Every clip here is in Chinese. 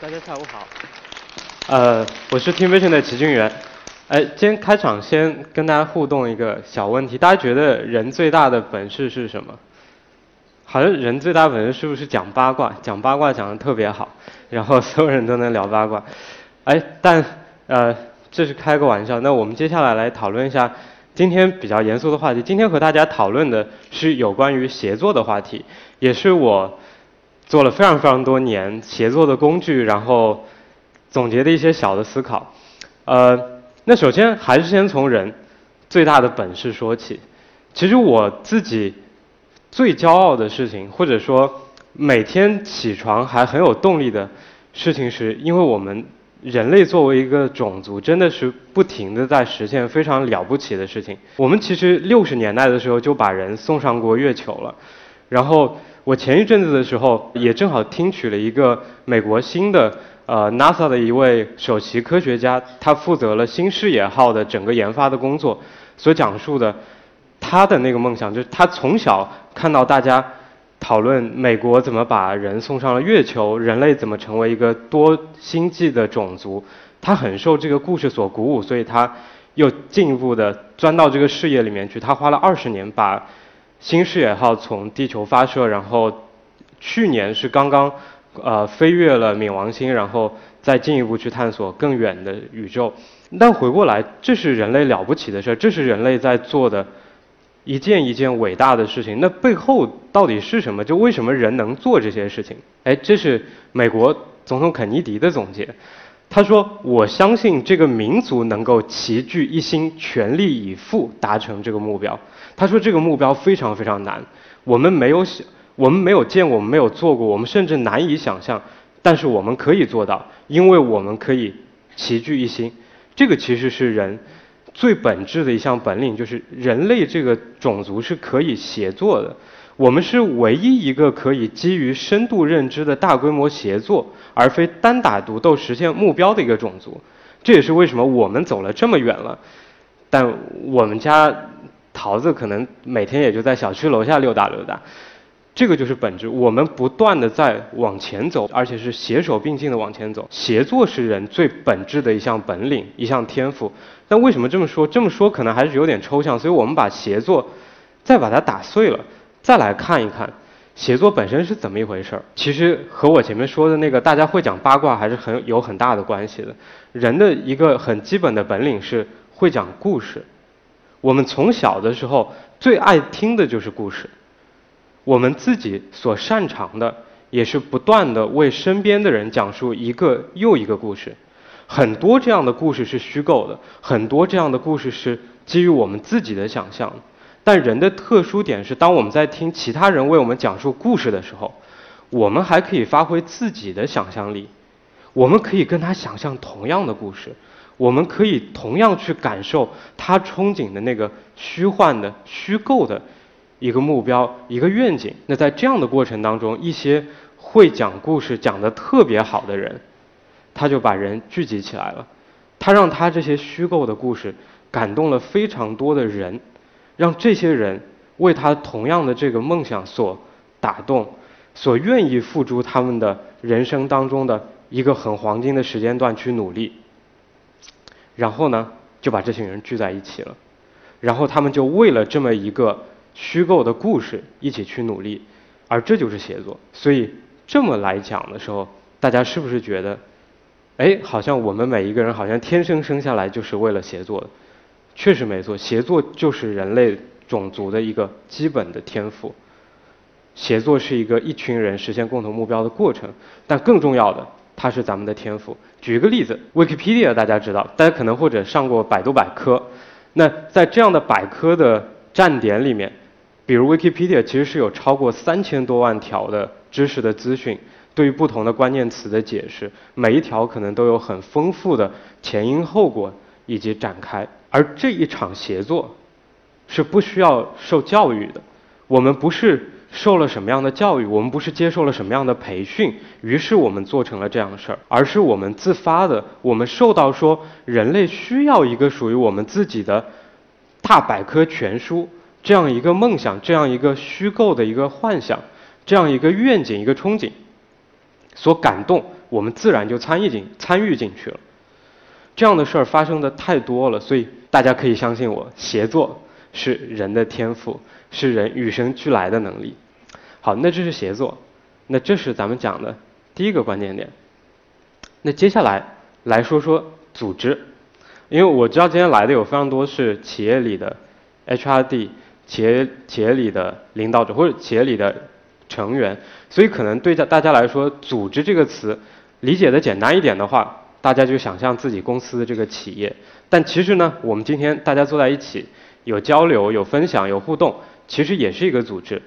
大家下午好。呃，我是 Team Vision 的齐俊元。哎，今天开场先跟大家互动一个小问题，大家觉得人最大的本事是什么？好像人最大本事是不是讲八卦？讲八卦讲的特别好，然后所有人都能聊八卦。哎，但呃，这是开个玩笑。那我们接下来来讨论一下今天比较严肃的话题。今天和大家讨论的是有关于协作的话题，也是我做了非常非常多年协作的工具，然后总结的一些小的思考。呃。那首先还是先从人最大的本事说起。其实我自己最骄傲的事情，或者说每天起床还很有动力的事情，是因为我们人类作为一个种族，真的是不停的在实现非常了不起的事情。我们其实六十年代的时候就把人送上过月球了。然后我前一阵子的时候，也正好听取了一个美国新的。呃，NASA 的一位首席科学家，他负责了新视野号的整个研发的工作，所讲述的他的那个梦想，就是他从小看到大家讨论美国怎么把人送上了月球，人类怎么成为一个多星际的种族，他很受这个故事所鼓舞，所以他又进一步的钻到这个事业里面去。他花了二十年把新视野号从地球发射，然后去年是刚刚。呃，飞越了冥王星，然后再进一步去探索更远的宇宙。但回过来，这是人类了不起的事儿，这是人类在做的一件一件伟大的事情。那背后到底是什么？就为什么人能做这些事情？哎，这是美国总统肯尼迪的总结。他说：“我相信这个民族能够齐聚一心，全力以赴达成这个目标。”他说：“这个目标非常非常难，我们没有想。”我们没有见过，我们没有做过，我们甚至难以想象。但是我们可以做到，因为我们可以齐聚一心。这个其实是人最本质的一项本领，就是人类这个种族是可以协作的。我们是唯一一个可以基于深度认知的大规模协作，而非单打独斗实现目标的一个种族。这也是为什么我们走了这么远了，但我们家桃子可能每天也就在小区楼下溜达溜达。这个就是本质，我们不断的在往前走，而且是携手并进的往前走。协作是人最本质的一项本领，一项天赋。但为什么这么说？这么说可能还是有点抽象，所以我们把协作再把它打碎了，再来看一看协作本身是怎么一回事儿。其实和我前面说的那个大家会讲八卦还是很有很大的关系的。人的一个很基本的本领是会讲故事。我们从小的时候最爱听的就是故事。我们自己所擅长的，也是不断的为身边的人讲述一个又一个故事。很多这样的故事是虚构的，很多这样的故事是基于我们自己的想象。但人的特殊点是，当我们在听其他人为我们讲述故事的时候，我们还可以发挥自己的想象力。我们可以跟他想象同样的故事，我们可以同样去感受他憧憬的那个虚幻的、虚构的。一个目标，一个愿景。那在这样的过程当中，一些会讲故事、讲得特别好的人，他就把人聚集起来了。他让他这些虚构的故事感动了非常多的人，让这些人为他同样的这个梦想所打动，所愿意付出他们的人生当中的一个很黄金的时间段去努力。然后呢，就把这群人聚在一起了。然后他们就为了这么一个。虚构的故事一起去努力，而这就是协作。所以这么来讲的时候，大家是不是觉得，哎，好像我们每一个人好像天生生下来就是为了协作的？确实没错，协作就是人类种族的一个基本的天赋。协作是一个一群人实现共同目标的过程，但更重要的，它是咱们的天赋。举一个例子，Wikipedia 大家知道，大家可能或者上过百度百科。那在这样的百科的站点里面，比如 Wikipedia 其实是有超过三千多万条的知识的资讯，对于不同的关键词的解释，每一条可能都有很丰富的前因后果以及展开。而这一场协作是不需要受教育的，我们不是受了什么样的教育，我们不是接受了什么样的培训，于是我们做成了这样的事儿，而是我们自发的，我们受到说人类需要一个属于我们自己的。大百科全书这样一个梦想，这样一个虚构的一个幻想，这样一个愿景、一个憧憬，所感动，我们自然就参与进参与进去了。这样的事儿发生的太多了，所以大家可以相信我，协作是人的天赋，是人与生俱来的能力。好，那这是协作，那这是咱们讲的第一个关键点。那接下来来说说组织，因为我知道今天来的有非常多是企业里的 HRD，企业企业里的领导者或者企业里的成员，所以可能对大大家来说，组织这个词理解的简单一点的话，大家就想象自己公司的这个企业。但其实呢，我们今天大家坐在一起，有交流、有分享、有互动，其实也是一个组织。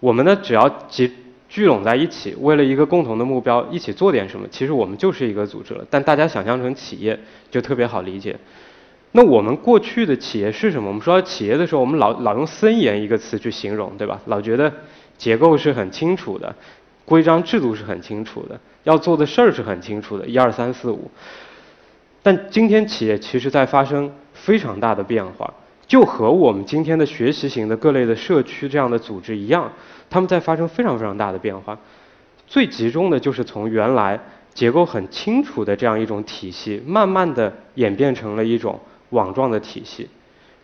我们呢，只要集。聚拢在一起，为了一个共同的目标，一起做点什么。其实我们就是一个组织了。但大家想象成企业，就特别好理解。那我们过去的企业是什么？我们说企业的时候，我们老老用森严一个词去形容，对吧？老觉得结构是很清楚的，规章制度是很清楚的，要做的事儿是很清楚的，一二三四五。但今天企业其实在发生非常大的变化。就和我们今天的学习型的各类的社区这样的组织一样，他们在发生非常非常大的变化。最集中的就是从原来结构很清楚的这样一种体系，慢慢的演变成了一种网状的体系。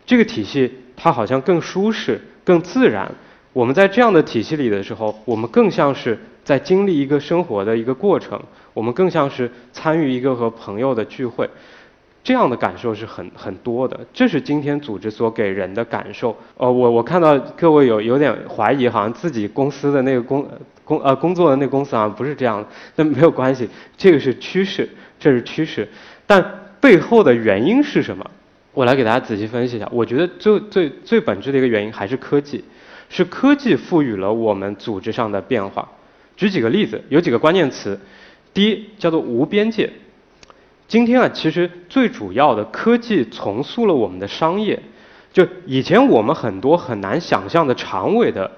这个体系它好像更舒适、更自然。我们在这样的体系里的时候，我们更像是在经历一个生活的一个过程，我们更像是参与一个和朋友的聚会。这样的感受是很很多的，这是今天组织所给人的感受。呃，我我看到各位有有点怀疑，好像自己公司的那个工工呃工作的那公司好像不是这样，那没有关系，这个是趋势，这是趋势。但背后的原因是什么？我来给大家仔细分析一下。我觉得最最最本质的一个原因还是科技，是科技赋予了我们组织上的变化。举几个例子，有几个关键词，第一叫做无边界。今天啊，其实最主要的科技重塑了我们的商业。就以前我们很多很难想象的长尾的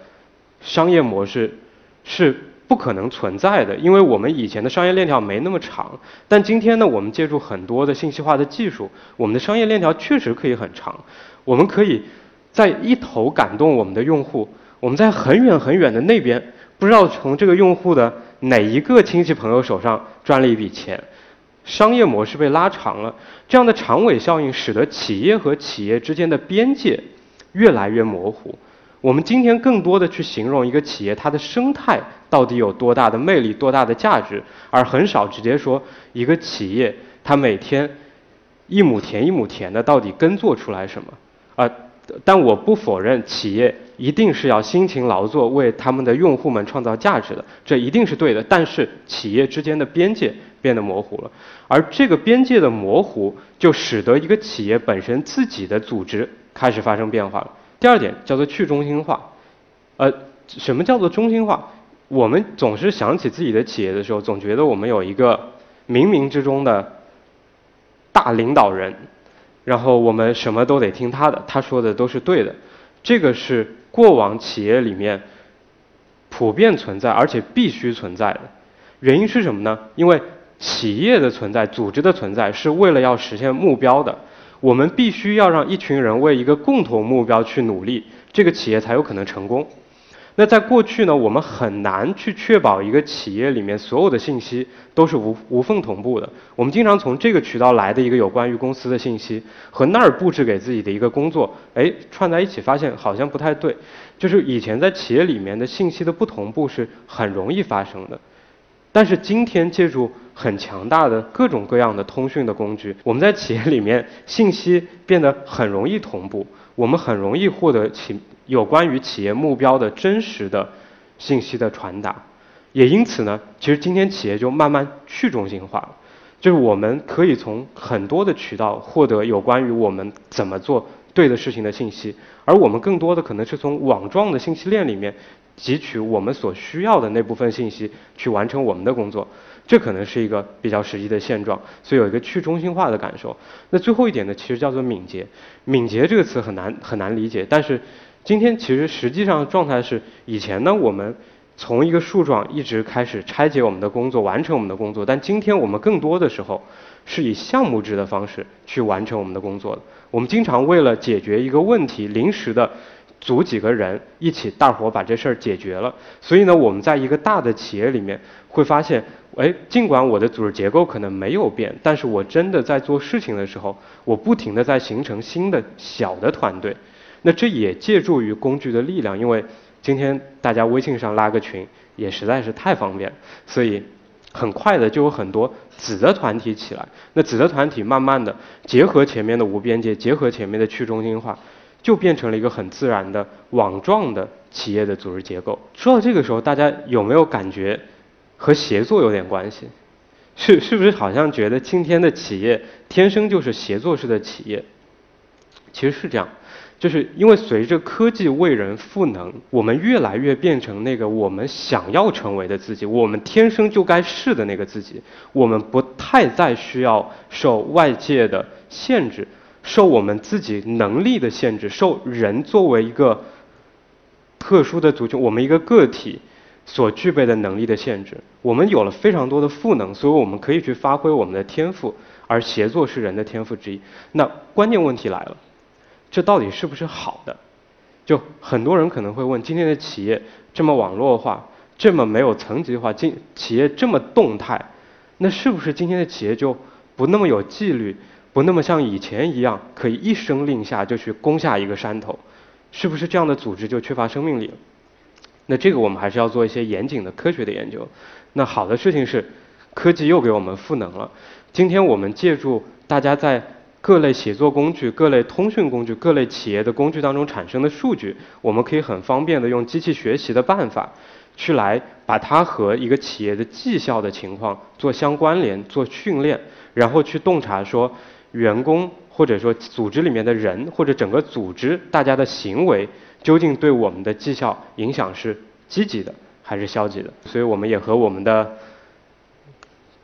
商业模式是不可能存在的，因为我们以前的商业链条没那么长。但今天呢，我们借助很多的信息化的技术，我们的商业链条确实可以很长。我们可以在一头感动我们的用户，我们在很远很远的那边，不知道从这个用户的哪一个亲戚朋友手上赚了一笔钱。商业模式被拉长了，这样的长尾效应使得企业和企业之间的边界越来越模糊。我们今天更多的去形容一个企业它的生态到底有多大的魅力、多大的价值，而很少直接说一个企业它每天一亩田一亩田的到底耕作出来什么。啊，但我不否认企业一定是要辛勤劳作为他们的用户们创造价值的，这一定是对的。但是企业之间的边界。变得模糊了，而这个边界的模糊，就使得一个企业本身自己的组织开始发生变化了。第二点叫做去中心化，呃，什么叫做中心化？我们总是想起自己的企业的时候，总觉得我们有一个冥冥之中的大领导人，然后我们什么都得听他的，他说的都是对的。这个是过往企业里面普遍存在，而且必须存在的。原因是什么呢？因为企业的存在，组织的存在，是为了要实现目标的。我们必须要让一群人为一个共同目标去努力，这个企业才有可能成功。那在过去呢，我们很难去确保一个企业里面所有的信息都是无无缝同步的。我们经常从这个渠道来的一个有关于公司的信息，和那儿布置给自己的一个工作，哎，串在一起，发现好像不太对。就是以前在企业里面的信息的不同步是很容易发生的。但是今天借助很强大的各种各样的通讯的工具，我们在企业里面信息变得很容易同步，我们很容易获得企有关于企业目标的真实的信息的传达，也因此呢，其实今天企业就慢慢去中心化了，就是我们可以从很多的渠道获得有关于我们怎么做对的事情的信息，而我们更多的可能是从网状的信息链里面。汲取我们所需要的那部分信息，去完成我们的工作，这可能是一个比较实际的现状，所以有一个去中心化的感受。那最后一点呢，其实叫做敏捷。敏捷这个词很难很难理解，但是今天其实实际上状态是，以前呢我们从一个树状一直开始拆解我们的工作，完成我们的工作，但今天我们更多的时候是以项目制的方式去完成我们的工作的。我们经常为了解决一个问题，临时的。组几个人一起，大伙把这事儿解决了。所以呢，我们在一个大的企业里面会发现，哎，尽管我的组织结构可能没有变，但是我真的在做事情的时候，我不停的在形成新的小的团队。那这也借助于工具的力量，因为今天大家微信上拉个群也实在是太方便，所以很快的就有很多子的团体起来。那子的团体慢慢的结合前面的无边界，结合前面的去中心化。就变成了一个很自然的网状的企业的组织结构。说到这个时候，大家有没有感觉和协作有点关系？是是不是好像觉得今天的企业天生就是协作式的企业？其实是这样，就是因为随着科技为人赋能，我们越来越变成那个我们想要成为的自己，我们天生就该是的那个自己，我们不太再需要受外界的限制。受我们自己能力的限制，受人作为一个特殊的族群，我们一个个体所具备的能力的限制，我们有了非常多的赋能，所以我们可以去发挥我们的天赋，而协作是人的天赋之一。那关键问题来了，这到底是不是好的？就很多人可能会问：今天的企业这么网络化，这么没有层级化，今企业这么动态，那是不是今天的企业就不那么有纪律？不那么像以前一样，可以一声令下就去攻下一个山头，是不是这样的组织就缺乏生命力？那这个我们还是要做一些严谨的科学的研究。那好的事情是，科技又给我们赋能了。今天我们借助大家在各类写作工具、各类通讯工具、各类企业的工具当中产生的数据，我们可以很方便的用机器学习的办法，去来把它和一个企业的绩效的情况做相关联、做训练，然后去洞察说。员工或者说组织里面的人或者整个组织大家的行为究竟对我们的绩效影响是积极的还是消极的？所以我们也和我们的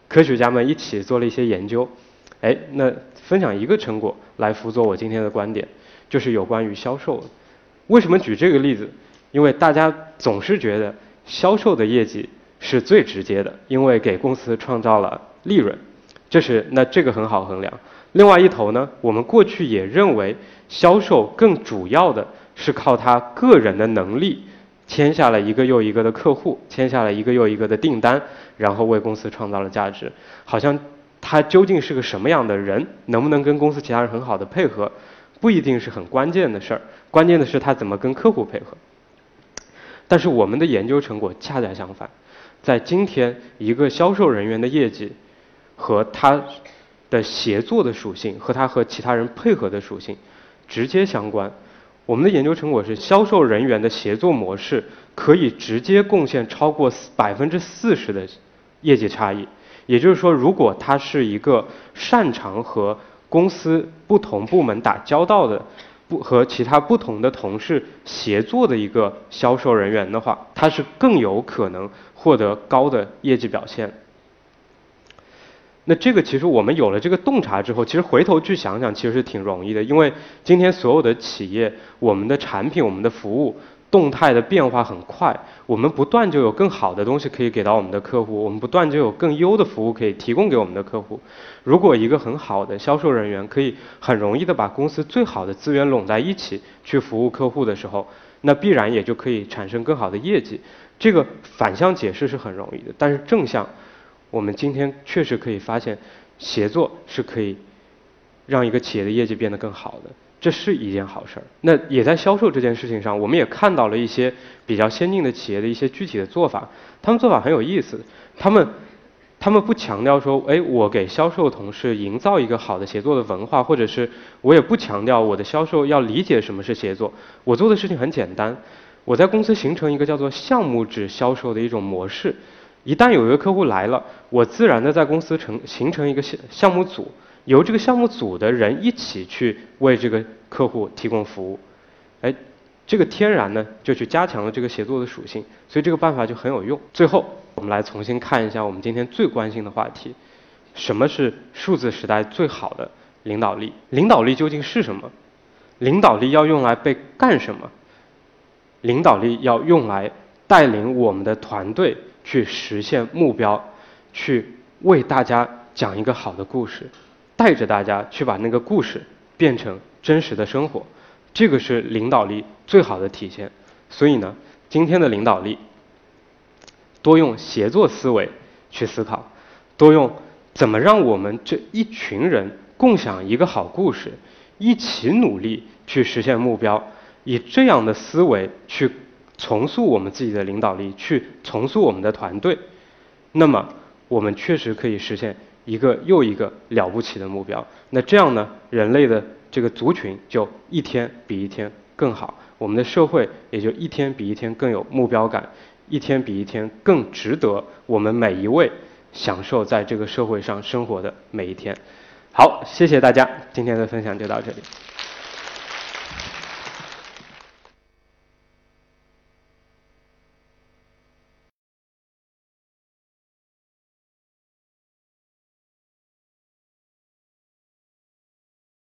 科学家们一起做了一些研究。哎，那分享一个成果来辅佐我今天的观点，就是有关于销售。为什么举这个例子？因为大家总是觉得销售的业绩是最直接的，因为给公司创造了利润，这是那这个很好衡量。另外一头呢，我们过去也认为销售更主要的是靠他个人的能力签下了一个又一个的客户，签下了一个又一个的订单，然后为公司创造了价值。好像他究竟是个什么样的人，能不能跟公司其他人很好的配合，不一定是很关键的事儿。关键的是他怎么跟客户配合。但是我们的研究成果恰恰相反，在今天一个销售人员的业绩和他。的协作的属性和他和其他人配合的属性直接相关。我们的研究成果是，销售人员的协作模式可以直接贡献超过百分之四十的业绩差异。也就是说，如果他是一个擅长和公司不同部门打交道的，不和其他不同的同事协作的一个销售人员的话，他是更有可能获得高的业绩表现。那这个其实我们有了这个洞察之后，其实回头去想想，其实是挺容易的。因为今天所有的企业，我们的产品、我们的服务，动态的变化很快，我们不断就有更好的东西可以给到我们的客户，我们不断就有更优的服务可以提供给我们的客户。如果一个很好的销售人员可以很容易的把公司最好的资源拢在一起去服务客户的时候，那必然也就可以产生更好的业绩。这个反向解释是很容易的，但是正向。我们今天确实可以发现，协作是可以让一个企业的业绩变得更好的，这是一件好事儿。那也在销售这件事情上，我们也看到了一些比较先进的企业的一些具体的做法。他们做法很有意思，他们他们不强调说，哎，我给销售同事营造一个好的协作的文化，或者是我也不强调我的销售要理解什么是协作。我做的事情很简单，我在公司形成一个叫做项目制销售的一种模式。一旦有一个客户来了，我自然的在公司成形成一个项项目组，由这个项目组的人一起去为这个客户提供服务，哎，这个天然呢就去加强了这个协作的属性，所以这个办法就很有用。最后，我们来重新看一下我们今天最关心的话题：什么是数字时代最好的领导力？领导力究竟是什么？领导力要用来被干什么？领导力要用来带领我们的团队。去实现目标，去为大家讲一个好的故事，带着大家去把那个故事变成真实的生活。这个是领导力最好的体现。所以呢，今天的领导力，多用协作思维去思考，多用怎么让我们这一群人共享一个好故事，一起努力去实现目标，以这样的思维去重塑我们自己的领导力，去重塑我们的团队，那么我们确实可以实现一个又一个了不起的目标。那这样呢，人类的这个族群就一天比一天更好。我们的社会也就一天比一天更有目标感，一天比一天更值得我们每一位享受在这个社会上生活的每一天。好，谢谢大家，今天的分享就到这里。